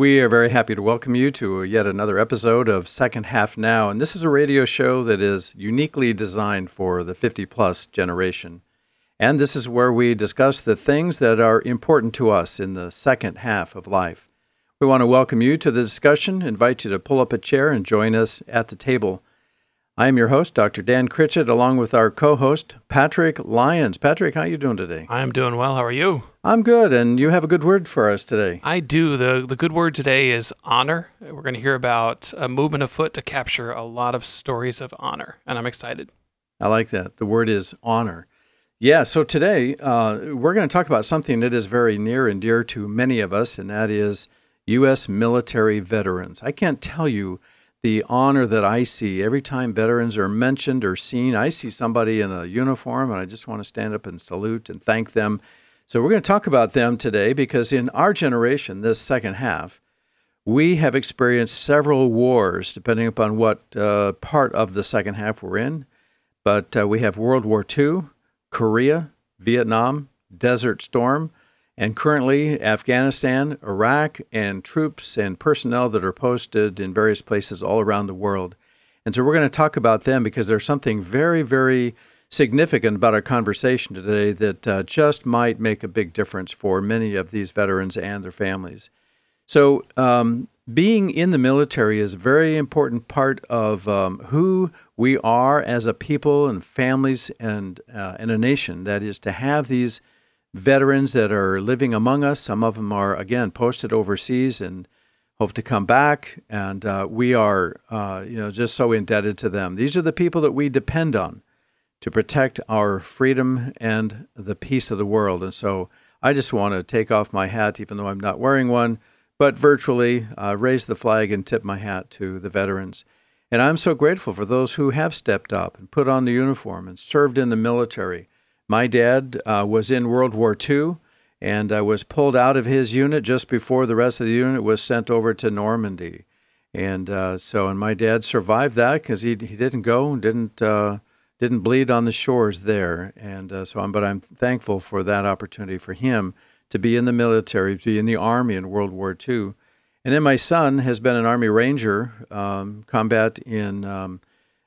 We are very happy to welcome you to yet another episode of Second Half Now. And this is a radio show that is uniquely designed for the 50 plus generation. And this is where we discuss the things that are important to us in the second half of life. We want to welcome you to the discussion, invite you to pull up a chair and join us at the table. I am your host, Dr. Dan Critchett, along with our co-host, Patrick Lyons. Patrick, how are you doing today? I am doing well. How are you? I'm good, and you have a good word for us today. I do. The the good word today is honor. We're going to hear about a movement afoot to capture a lot of stories of honor, and I'm excited. I like that. The word is honor. Yeah, so today uh, we're going to talk about something that is very near and dear to many of us, and that is U.S. military veterans. I can't tell you the honor that I see every time veterans are mentioned or seen. I see somebody in a uniform and I just want to stand up and salute and thank them. So we're going to talk about them today because in our generation, this second half, we have experienced several wars, depending upon what uh, part of the second half we're in. But uh, we have World War II, Korea, Vietnam, Desert Storm, and currently, Afghanistan, Iraq, and troops and personnel that are posted in various places all around the world. And so we're going to talk about them because there's something very, very significant about our conversation today that uh, just might make a big difference for many of these veterans and their families. So, um, being in the military is a very important part of um, who we are as a people and families and, uh, and a nation. That is to have these veterans that are living among us. Some of them are, again, posted overseas and hope to come back. And uh, we are, uh, you know, just so indebted to them. These are the people that we depend on to protect our freedom and the peace of the world. And so I just want to take off my hat, even though I'm not wearing one, but virtually uh, raise the flag and tip my hat to the veterans. And I'm so grateful for those who have stepped up and put on the uniform and served in the military my dad uh, was in World War II and uh, was pulled out of his unit just before the rest of the unit was sent over to Normandy. And uh, so, and my dad survived that because he, he didn't go, and didn't uh, didn't bleed on the shores there. And uh, so, but I'm thankful for that opportunity for him to be in the military, to be in the army in World War II. And then my son has been an Army Ranger, um, combat in um,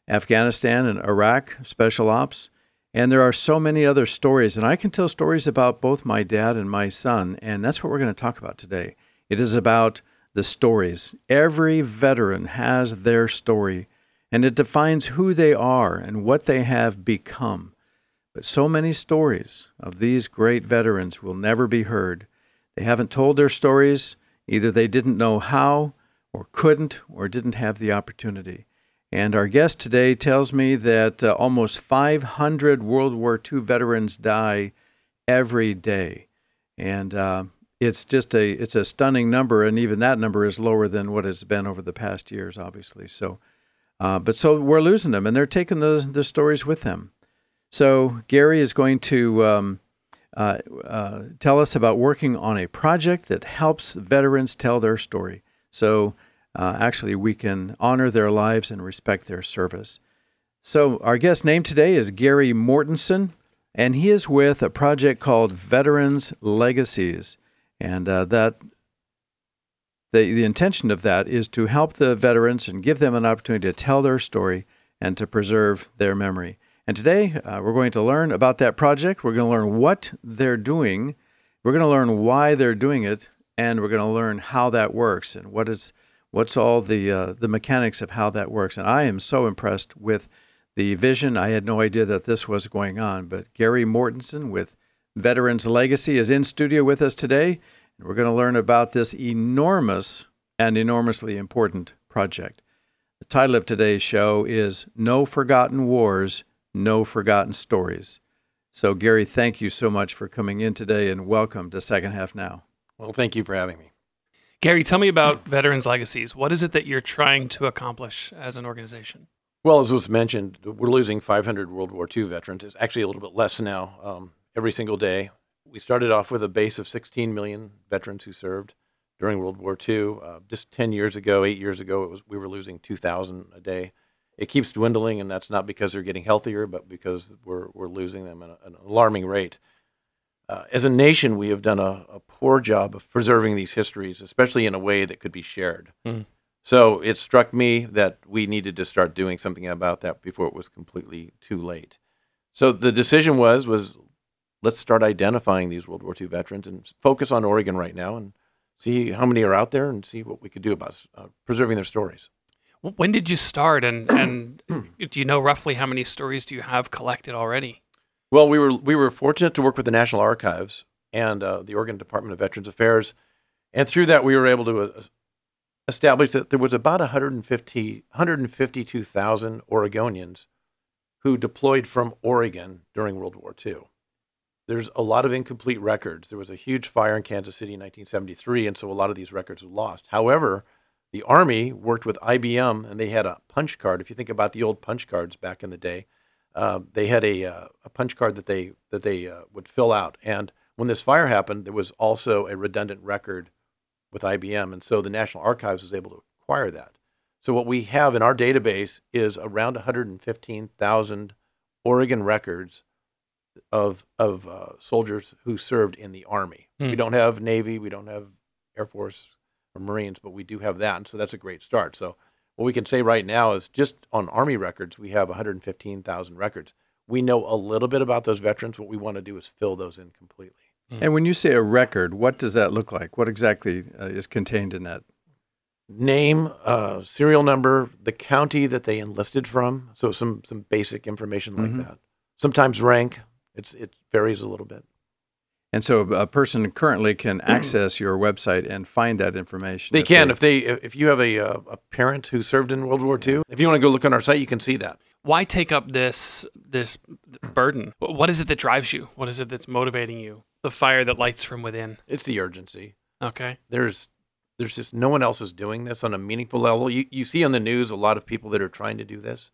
Afghanistan and Iraq, special ops. And there are so many other stories, and I can tell stories about both my dad and my son, and that's what we're going to talk about today. It is about the stories. Every veteran has their story, and it defines who they are and what they have become. But so many stories of these great veterans will never be heard. They haven't told their stories, either they didn't know how, or couldn't, or didn't have the opportunity. And our guest today tells me that uh, almost 500 World War II veterans die every day, and uh, it's just a it's a stunning number, and even that number is lower than what it's been over the past years, obviously. So, uh, but so we're losing them, and they're taking the the stories with them. So Gary is going to. Um, uh, uh, tell us about working on a project that helps veterans tell their story. So, uh, actually we can honor their lives and respect their service. So, our guest name today is Gary Mortensen, and he is with a project called Veterans Legacies. And uh, that the, the intention of that is to help the veterans and give them an opportunity to tell their story and to preserve their memory. And today uh, we're going to learn about that project. We're going to learn what they're doing. We're going to learn why they're doing it, and we're going to learn how that works and what is what's all the uh, the mechanics of how that works. And I am so impressed with the vision. I had no idea that this was going on, but Gary Mortensen with Veterans Legacy is in studio with us today, we're going to learn about this enormous and enormously important project. The title of today's show is No Forgotten Wars, No Forgotten Stories. So, Gary, thank you so much for coming in today and welcome to Second Half Now. Well, thank you for having me. Gary, tell me about Veterans Legacies. What is it that you're trying to accomplish as an organization? Well, as was mentioned, we're losing 500 World War II veterans. It's actually a little bit less now um, every single day. We started off with a base of 16 million veterans who served during World War II. Uh, just 10 years ago, eight years ago, it was we were losing 2,000 a day. It keeps dwindling, and that's not because they're getting healthier, but because we're, we're losing them at an alarming rate. uh, as a nation, we have done a, a, poor job of preserving these histories, especially in a way that could be shared. Mm. So it struck me that we needed to start doing something about that before it was completely too late. So the decision was was let's start identifying these World War II veterans and focus on Oregon right now and see how many are out there and see what we could do about uh, preserving their stories. When did you start, and and do you know roughly how many stories do you have collected already? Well, we were we were fortunate to work with the National Archives and uh, the Oregon Department of Veterans Affairs, and through that we were able to uh, establish that there was about 150 152,000 Oregonians who deployed from Oregon during World War II. There's a lot of incomplete records. There was a huge fire in Kansas City in 1973, and so a lot of these records were lost. However, the Army worked with IBM, and they had a punch card. If you think about the old punch cards back in the day, uh, they had a, uh, a punch card that they that they uh, would fill out. And when this fire happened, there was also a redundant record with IBM, and so the National Archives was able to acquire that. So what we have in our database is around 115,000 Oregon records of of uh, soldiers who served in the Army. Mm. We don't have Navy, we don't have Air Force or Marines, but we do have that, and so that's a great start. So what we can say right now is just on Army records, we have 115,000 records. We know a little bit about those veterans. What we want to do is fill those in completely. Mm-hmm. And when you say a record, what does that look like? What exactly uh, is contained in that? Name, uh, serial number, the county that they enlisted from. So some some basic information like mm-hmm. that. Sometimes rank. It's it varies a little bit. And so a person currently can access your website and find that information. They if can they, if they if you have a uh, a parent who served in World War II. If you want to go look on our site, you can see that. Why take up this this burden? What is it that drives you? What is it that's motivating you? The fire that lights from within. It's the urgency. Okay. There's there's just no one else is doing this on a meaningful level. You you see on the news a lot of people that are trying to do this,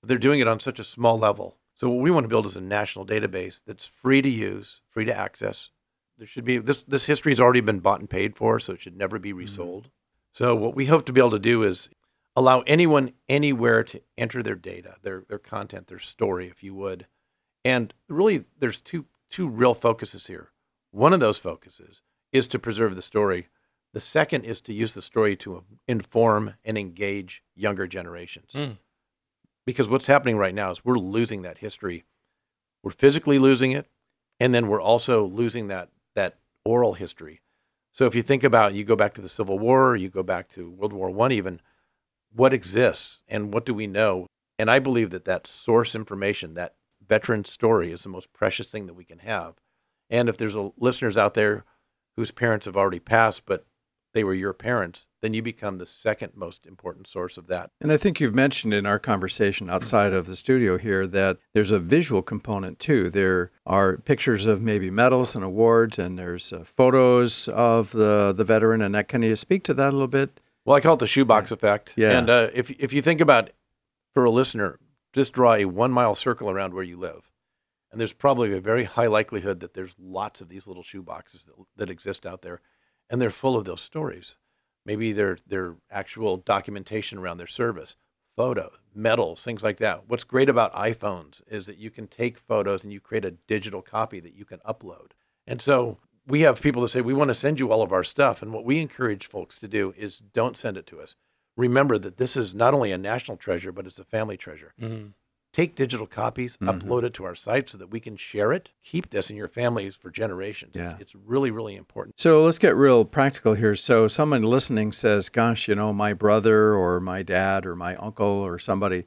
but they're doing it on such a small level so what we want to build is a national database that's free to use, free to access. There should be this this history has already been bought and paid for, so it should never be mm-hmm. resold. Mm-hmm. So what we hope to be able to do is allow anyone anywhere to enter their data, their their content, their story, if you would. And really there's two two real focuses here. One of those focuses is to preserve the story. The second is to use the story to inform and engage younger generations. Mm because what's happening right now is we're losing that history. We're physically losing it, and then we're also losing that that oral history. So if you think about, you go back to the Civil War, you go back to World War One, even what exists and what do we know? And I believe that that source information, that veteran story, is the most precious thing that we can have. And if there's a, listeners out there whose parents have already passed, but they were your parents, then you become the second most important source of that. And I think you've mentioned in our conversation outside of the studio here that there's a visual component too. There are pictures of maybe medals and awards, and there's uh, photos of the, the veteran. And that can you speak to that a little bit? Well, I call it the shoebox effect. Yeah. And uh, if if you think about for a listener, just draw a one mile circle around where you live. And there's probably a very high likelihood that there's lots of these little shoeboxes that, that exist out there and they're full of those stories. Maybe they're, they're actual documentation around their service, photos, medals, things like that. What's great about iPhones is that you can take photos and you create a digital copy that you can upload. And so we have people that say, we want to send you all of our stuff. And what we encourage folks to do is don't send it to us. Remember that this is not only a national treasure, but it's a family treasure. Mm-hmm take digital copies, mm-hmm. upload it to our site so that we can share it. Keep this in your families for generations. Yeah. It's, it's, really, really important. So let's get real practical here. So someone listening says, gosh, you know, my brother or my dad or my uncle or somebody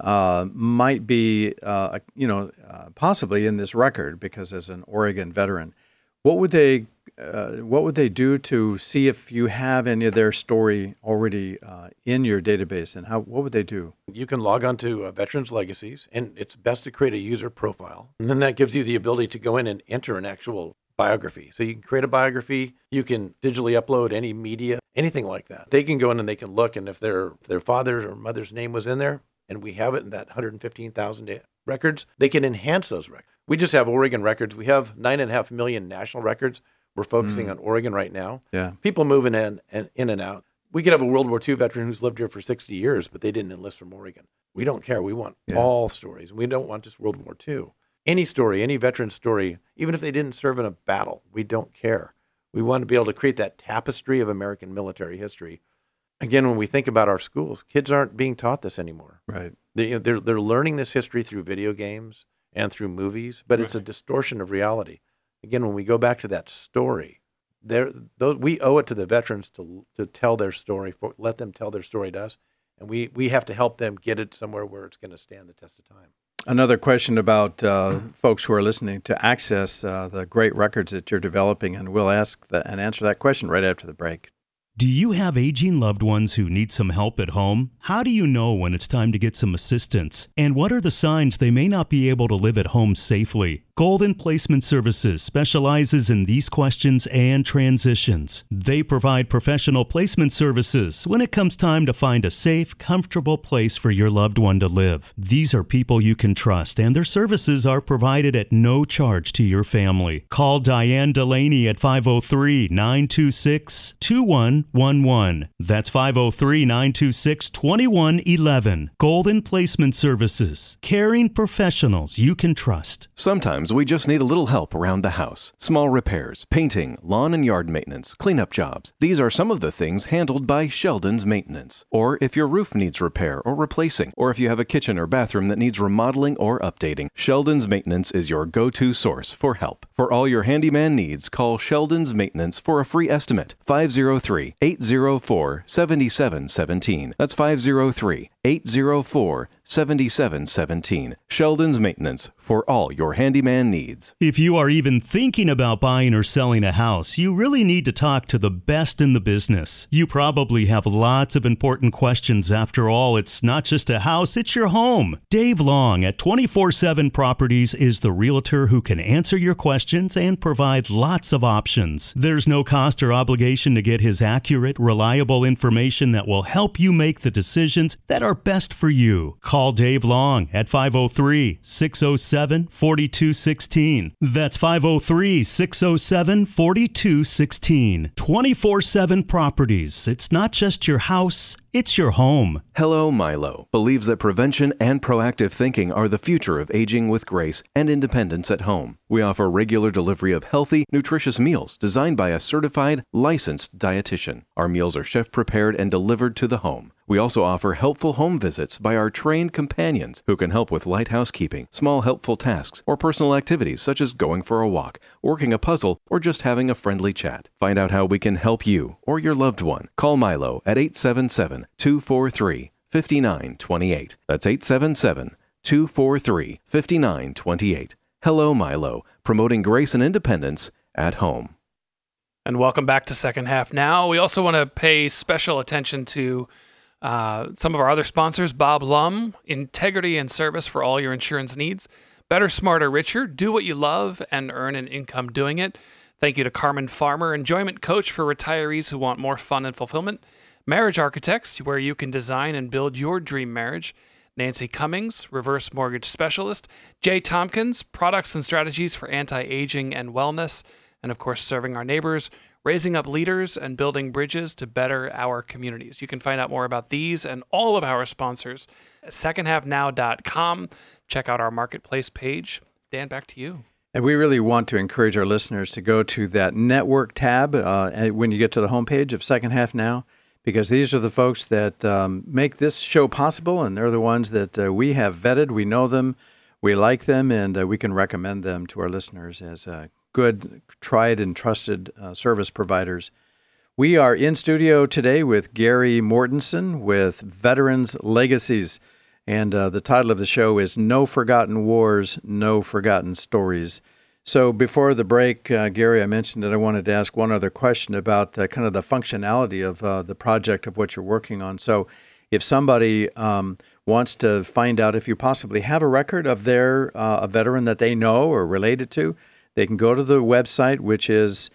uh, might be, uh, you know, uh, possibly in this record because as an Oregon veteran, what would they uh, what would they do to see if you have any of their story already uh, in your database, and how what would they do? You can log on to uh, Veterans Legacies, and it's best to create a user profile, and then that gives you the ability to go in and enter an actual biography. So you can create a biography, you can digitally upload any media, anything like that. They can go in and they can look, and if their their father's or mother's name was in there, and we have it in that 115,000 records, they can enhance those records. We just have Oregon records. We have nine and a half million national records. We're focusing mm. on Oregon right now. Yeah. People moving in and in and out. We could have a World War II veteran who's lived here for 60 years, but they didn't enlist from Oregon. We don't care. We want yeah. all stories. We don't want just World War II. any story, any veteran story, even if they didn't serve in a battle, we don't care. We want to be able to create that tapestry of American military history. Again, when we think about our schools, kids aren't being taught this anymore. Right. They, know, they're, they're learning this history through video games and through movies, but it's a distortion of reality. Again, when we go back to that story, there, those, we owe it to the veterans to, to tell their story, for, let them tell their story to us, and we, we have to help them get it somewhere where it's going to stand the test of time. Another question about uh, folks who are listening to access uh, the great records that you're developing, and we'll ask that and answer that question right after the break. Do you have aging loved ones who need some help at home? How do you know when it's time to get some assistance? And what are the signs they may not be able to live at home safely? Golden Placement Services specializes in these questions and transitions. They provide professional placement services when it comes time to find a safe, comfortable place for your loved one to live. These are people you can trust, and their services are provided at no charge to your family. Call Diane Delaney at 503 926 2111. That's 503 926 2111. Golden Placement Services. Caring professionals you can trust. Sometimes we just need a little help around the house. Small repairs, painting, lawn and yard maintenance, cleanup jobs. These are some of the things handled by Sheldon's Maintenance. Or if your roof needs repair or replacing, or if you have a kitchen or bathroom that needs remodeling or updating, Sheldon's Maintenance is your go to source for help. For all your handyman needs, call Sheldon's Maintenance for a free estimate. 503 804 7717. That's 503 804 7717. Sheldon's Maintenance for all your handyman needs. If you are even thinking about buying or selling a house, you really need to talk to the best in the business. You probably have lots of important questions. After all, it's not just a house, it's your home. Dave Long at 24 7 Properties is the realtor who can answer your questions and provide lots of options. There's no cost or obligation to get his accurate, reliable information that will help you make the decisions that are best for you. Call Dave Long at 503 607 4216. That's 503 607 4216. 24 7 Properties. It's not just your house, it's your home. Hello Milo believes that prevention and proactive thinking are the future of aging with grace and independence at home. We offer regular delivery of healthy, nutritious meals designed by a certified, licensed dietitian. Our meals are chef prepared and delivered to the home. We also offer helpful home visits by our trained companions who can help with light housekeeping, small helpful tasks, or personal activities such as going for a walk, working a puzzle, or just having a friendly chat. Find out how we can help you or your loved one. Call Milo at 877 243 5928. That's 877 243 5928. Hello Milo, promoting grace and independence at home. And welcome back to Second Half Now. We also want to pay special attention to uh, some of our other sponsors Bob Lum, integrity and service for all your insurance needs. Better, smarter, richer. Do what you love and earn an income doing it. Thank you to Carmen Farmer, enjoyment coach for retirees who want more fun and fulfillment. Marriage Architects, where you can design and build your dream marriage. Nancy Cummings, reverse mortgage specialist. Jay Tompkins, products and strategies for anti aging and wellness. And of course, serving our neighbors, raising up leaders, and building bridges to better our communities. You can find out more about these and all of our sponsors at secondhalfnow.com. Check out our marketplace page. Dan, back to you. And we really want to encourage our listeners to go to that network tab uh, when you get to the homepage of Second Half Now, because these are the folks that um, make this show possible, and they're the ones that uh, we have vetted. We know them, we like them, and uh, we can recommend them to our listeners as uh, good, tried, and trusted uh, service providers. We are in studio today with Gary Mortensen with Veterans Legacies. And uh, the title of the show is No Forgotten Wars, No Forgotten Stories. So before the break, uh, Gary, I mentioned that I wanted to ask one other question about uh, kind of the functionality of uh, the project of what you're working on. So if somebody um, wants to find out if you possibly have a record of their uh, a veteran that they know or related to, they can go to the website, which is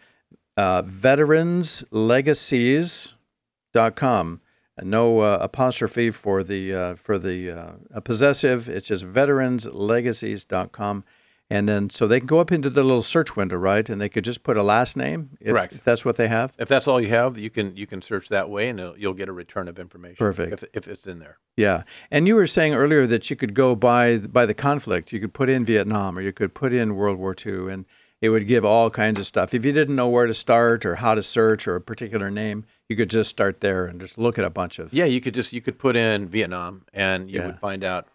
uh, veteranslegacies.com. No uh, apostrophe for the uh, for the possessive. It's just veteranslegacies.com, And then so they can go up into the little search window, right? And they could just put a last name, if, Correct. if that's what they have. If that's all you have, you can you can search that way, and you'll get a return of information. Perfect. If, if it's in there. Yeah, and you were saying earlier that you could go by by the conflict. You could put in Vietnam, or you could put in World War II, and it would give all kinds of stuff. If you didn't know where to start or how to search or a particular name, you could just start there and just look at a bunch of. Yeah, you could just you could put in Vietnam, and you Yeah. would find out.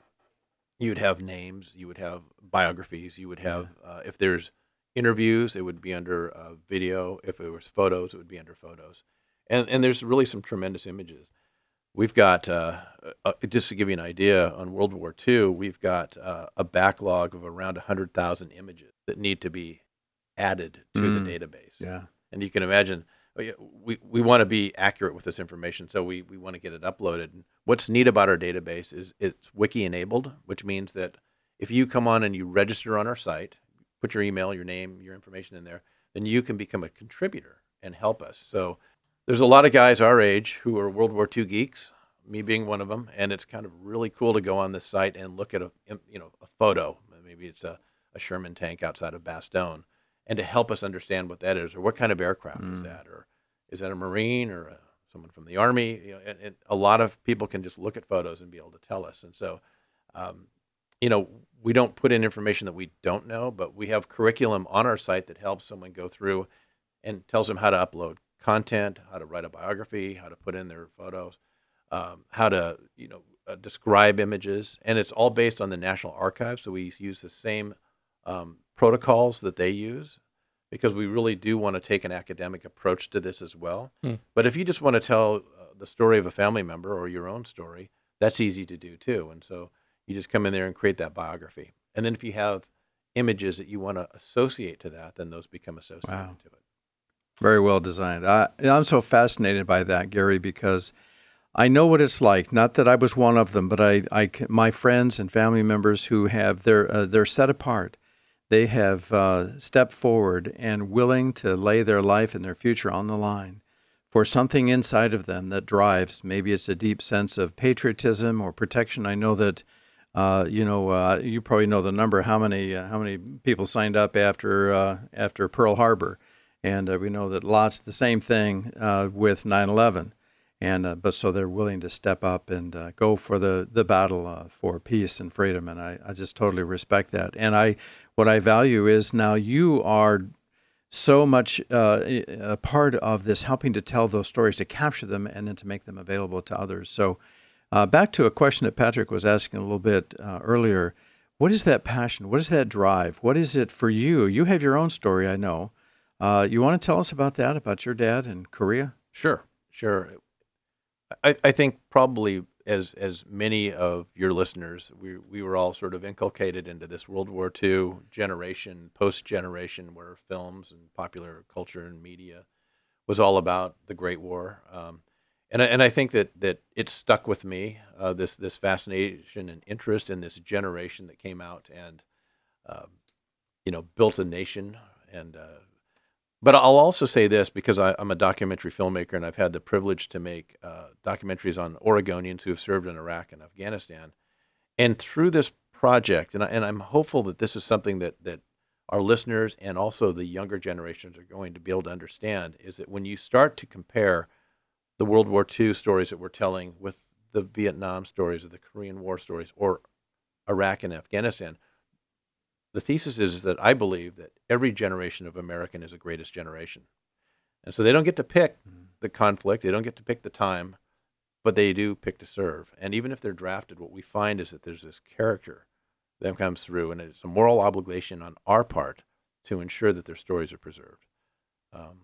You would have names. You would have biographies. You would have uh, if there's interviews, it would be under uh, video. If it was photos, it would be under photos. And and there's really some tremendous images. We've got uh, uh, just to give you an idea on World War II, we've got uh, a backlog of around hundred thousand images that need to be added to Mm. the database Yeah. and you can imagine Oh, we, we want to be accurate with this information so we, we want to get it uploaded. What's neat about our database is it's wiki enabled which means that if you come on and you register on our site put your email your name your information in there then you can become a contributor and help us. So there's a lot of guys our age who are world war ii geeks me being one of them and it's kind of really cool to go on this site and look at a you know a photo. Maybe it's a, a sherman tank outside of bastogne and to help us understand what that is or what kind of aircraft is Mm. that or is that a marine or a, someone from the army? You know and, and a lot of people can just look at photos and be able to tell us. And so um, you know we don't put in information that we don't know but we have curriculum on our site that helps someone go through and tells them how to upload content how to write a biography how to put in their photos um, how to you know uh, describe images. And it's all based on the national archives so we use the same um, protocols that they use because we really do want to take an academic approach to this as well. Hmm. But if you just want to tell uh, the story of a family member or your own story, that's easy to do too. And so you just come in there and create that biography. And then if you have images that you want to associate to that, then those become associated Wow. to it. Very well designed. I, I'm so fascinated by that, Gary, because I know what it's like. Not that I was one of them, but I, I my friends and family members who have they're uh, they're set apart. They have uh, stepped forward and willing to lay their life and their future on the line for something inside of them that drives. Maybe it's a deep sense of patriotism or protection. I know that. Uh, you know, uh, you probably know the number. How many uh, how many people signed up after uh, after Pearl Harbor? and uh, we know that lots the same thing with 9/11, and uh, but so they're willing to step up and uh, go for the the battle uh, for peace and freedom, and I, I just totally respect that. And I what I value is now you are so much uh, a part of this, helping to tell those stories, to capture them, and then to make them available to others. So. Uh, back to a question that Patrick was asking a little bit uh, earlier. What is that passion? What is that drive? What is it for you? You have your own story, I know. You want to tell us about that, about your dad in Korea? Sure, sure. I, I think probably as as many of your listeners, we we were all sort of inculcated into this World War II generation, post generation, where films and popular culture and media was all about the Great War. Um, and I, and I think that that it stuck with me uh, this this fascination and interest in this generation that came out and um, you know built a nation and uh, but I'll also say this because I, I'm a documentary filmmaker and I've had the privilege to make uh, documentaries on Oregonians who have served in Iraq and Afghanistan. And through this project, and, I, and I'm hopeful that this is something that, that our listeners and also the younger generations are going to be able to understand, is that when you start to compare the World War II stories that we're telling with the Vietnam stories or the Korean War stories or Iraq and Afghanistan, the thesis is that I believe that every generation of American is a greatest generation. And so they don't get to pick the conflict, they don't get to pick the time, but they do pick to serve. And even if they're drafted, what we find is that there's this character that comes through, and it's a moral obligation on our part to ensure that their stories are preserved. Um,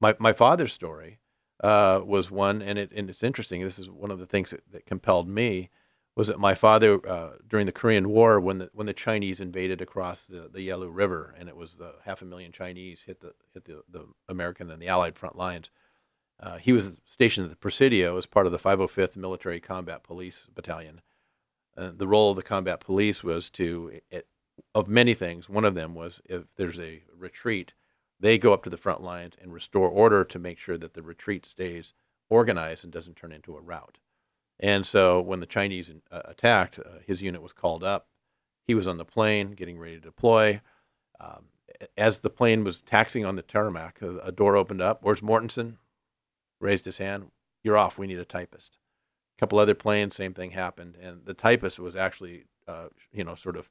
my, my father's story uh, was one, and, it, and it's interesting. This is one of the things that, that compelled me was that my father uh, during the Korean War, when the when the Chinese invaded across the, the Yalu River, and it was uh, half a million Chinese hit the hit the, the American and the Allied front lines. Uh, he was stationed at the Presidio as part of the 505th Military Combat Police Battalion. The role of the combat police was to, it, of many things, one of them was if there's a retreat, they go up to the front lines and restore order to make sure that the retreat stays organized and doesn't turn into a rout. And so when the Chinese uh, attacked, uh, his unit was called up. He was on the plane getting ready to deploy. Um, as the plane was taxiing on the tarmac, a, a door opened up. Where's Mortensen? Raised his hand. You're off. We need a typist. A couple other planes, same thing happened, and the typist was actually, uh, you know, sort of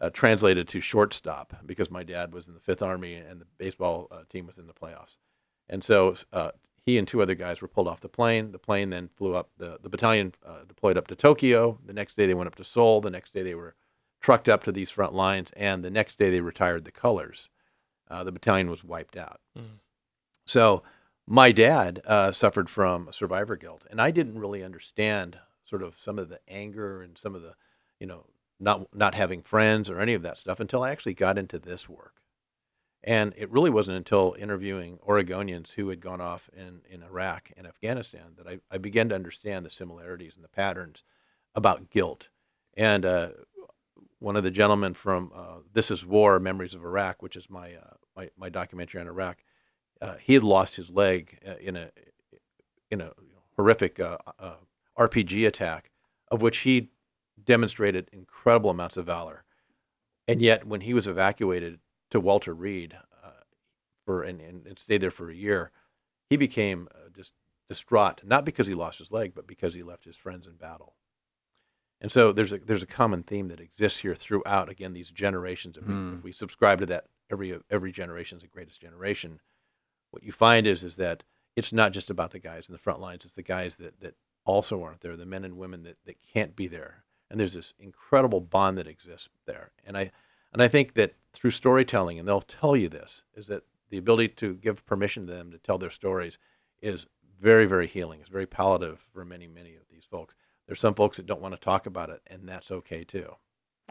uh, translated to shortstop because my dad was in the Fifth Army and the baseball uh, team was in the playoffs, and so uh, he and two other guys were pulled off the plane. The plane then flew up. the The battalion uh, deployed up to Tokyo. The next day they went up to Seoul. The next day they were trucked up to these front lines, and the next day they retired the colors. Uh, the battalion was wiped out. Mm. So my dad uh, suffered from survivor guilt, and I didn't really understand sort of some of the anger and some of the, you know, not not having friends or any of that stuff until I actually got into this work. And it really wasn't until interviewing Oregonians who had gone off in, in Iraq and Afghanistan that I, I began to understand the similarities and the patterns about guilt. And uh, one of the gentlemen from uh, This Is War Memories of Iraq, which is my, uh, my, my, documentary on Iraq, uh, he had lost his leg uh, in a in a horrific uh, RPG attack, of which he demonstrated incredible amounts of valor. And yet, when he was evacuated to Walter Reed uh, for and, and, stayed there for a year, he became uh, just distraught, not because he lost his leg, but because he left his friends in battle. And so there's a there's a common theme that exists here throughout. Again, these generations. If, mm. we, if we subscribe to that, every every generation is the greatest generation what you find is is that it's not just about the guys in the front lines; it's the guys that that also aren't there, the men and women that, that can't be there. And there's this incredible bond that exists there. And I and I think that through storytelling, and they'll tell you this, is that the ability to give permission to them to tell their stories is very, very healing. It's very palliative for many, many of these folks. There's some folks that don't want to talk about it, and that's okay too.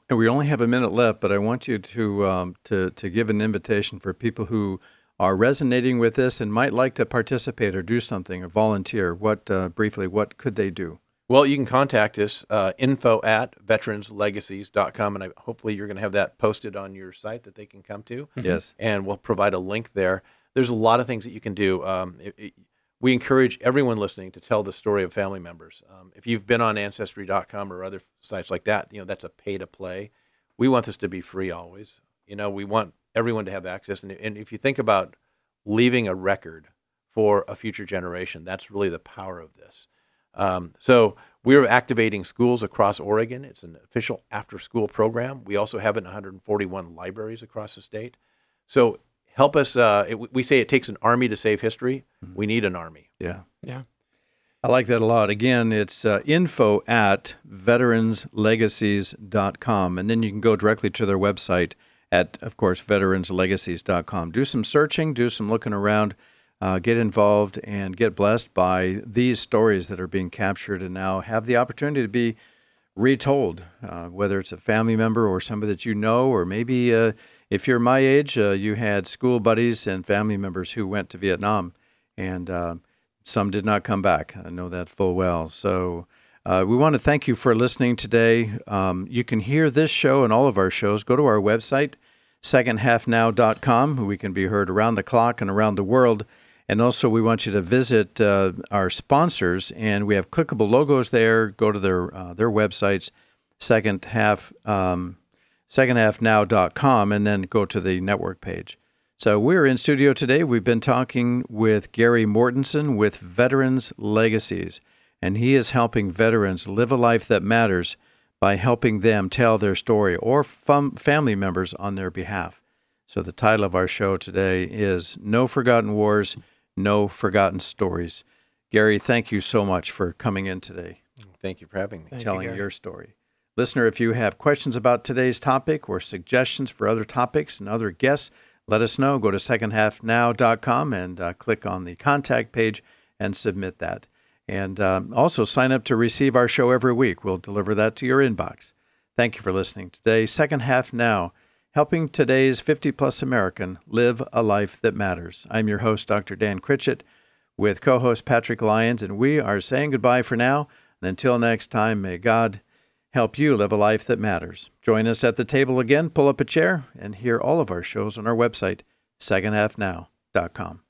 And we only have a minute left, but I want you to um, to to give an invitation for people who are resonating with this and might like to participate or do something or volunteer, what uh, briefly, what could they do? Well, you can contact us, uh, info at veteranslegacies.com, and I, hopefully you're going to have that posted on your site that they can come to. Mm-hmm. Yes. And we'll provide a link there. There's a lot of things that you can do. Um, it, it, we encourage everyone listening to tell the story of family members. Um, if you've been on Ancestry.com or other sites like that, you know that's a pay to play. We want this to be free always. You know, we want everyone to have access. And, and if you think about leaving a record for a future generation, that's really the power of this. Um, so we're activating schools across Oregon. It's an official after-school program. We also have it in 141 libraries across the state. So help us. Uh, it, we say it takes an army to save history. Mm-hmm. We need an army. Yeah. Yeah. I like that a lot. Again, it's uh, info at veteranslegacies.com. And then you can go directly to their website at, of course, veteranslegacies.com. Do some searching, do some looking around, uh, get involved, and get blessed by these stories that are being captured and now have the opportunity to be retold, uh, whether it's a family member or somebody that you know, or maybe uh, if you're my age, uh, you had school buddies and family members who went to Vietnam, and uh, some did not come back. I know that full well. So, uh, we want to thank you for listening today. Um, you can hear this show and all of our shows. Go to our website, secondhalfnow.com. We can be heard around the clock and around the world. And also, we want you to visit uh, our sponsors, and we have clickable logos there. Go to their uh, their websites, second half um, secondhalfnow.com, and then go to the network page. So we're in studio today. We've been talking with Gary Mortensen with Veterans Legacies and he is helping veterans live a life that matters by helping them tell their story or fam- family members on their behalf. So, the title of our show today is No Forgotten Wars, No Forgotten Stories. Gary, thank you so much for coming in today. Thank you for having me. Thank telling you, your story. Listener, if you have questions about today's topic or suggestions for other topics and other guests, let us know. Go to secondhalfnow.com and uh, click on the contact page and submit that. And um, also sign up to receive our show every week. We'll deliver that to your inbox. Thank you for listening today. Second half now, helping today's 50 plus American live a life that matters. I'm your host, Dr. Dan Critchett, with co host Patrick Lyons, and we are saying goodbye for now. And until next time, may God help you live a life that matters. Join us at the table again, pull up a chair, and hear all of our shows on our website, secondhalfnow.com.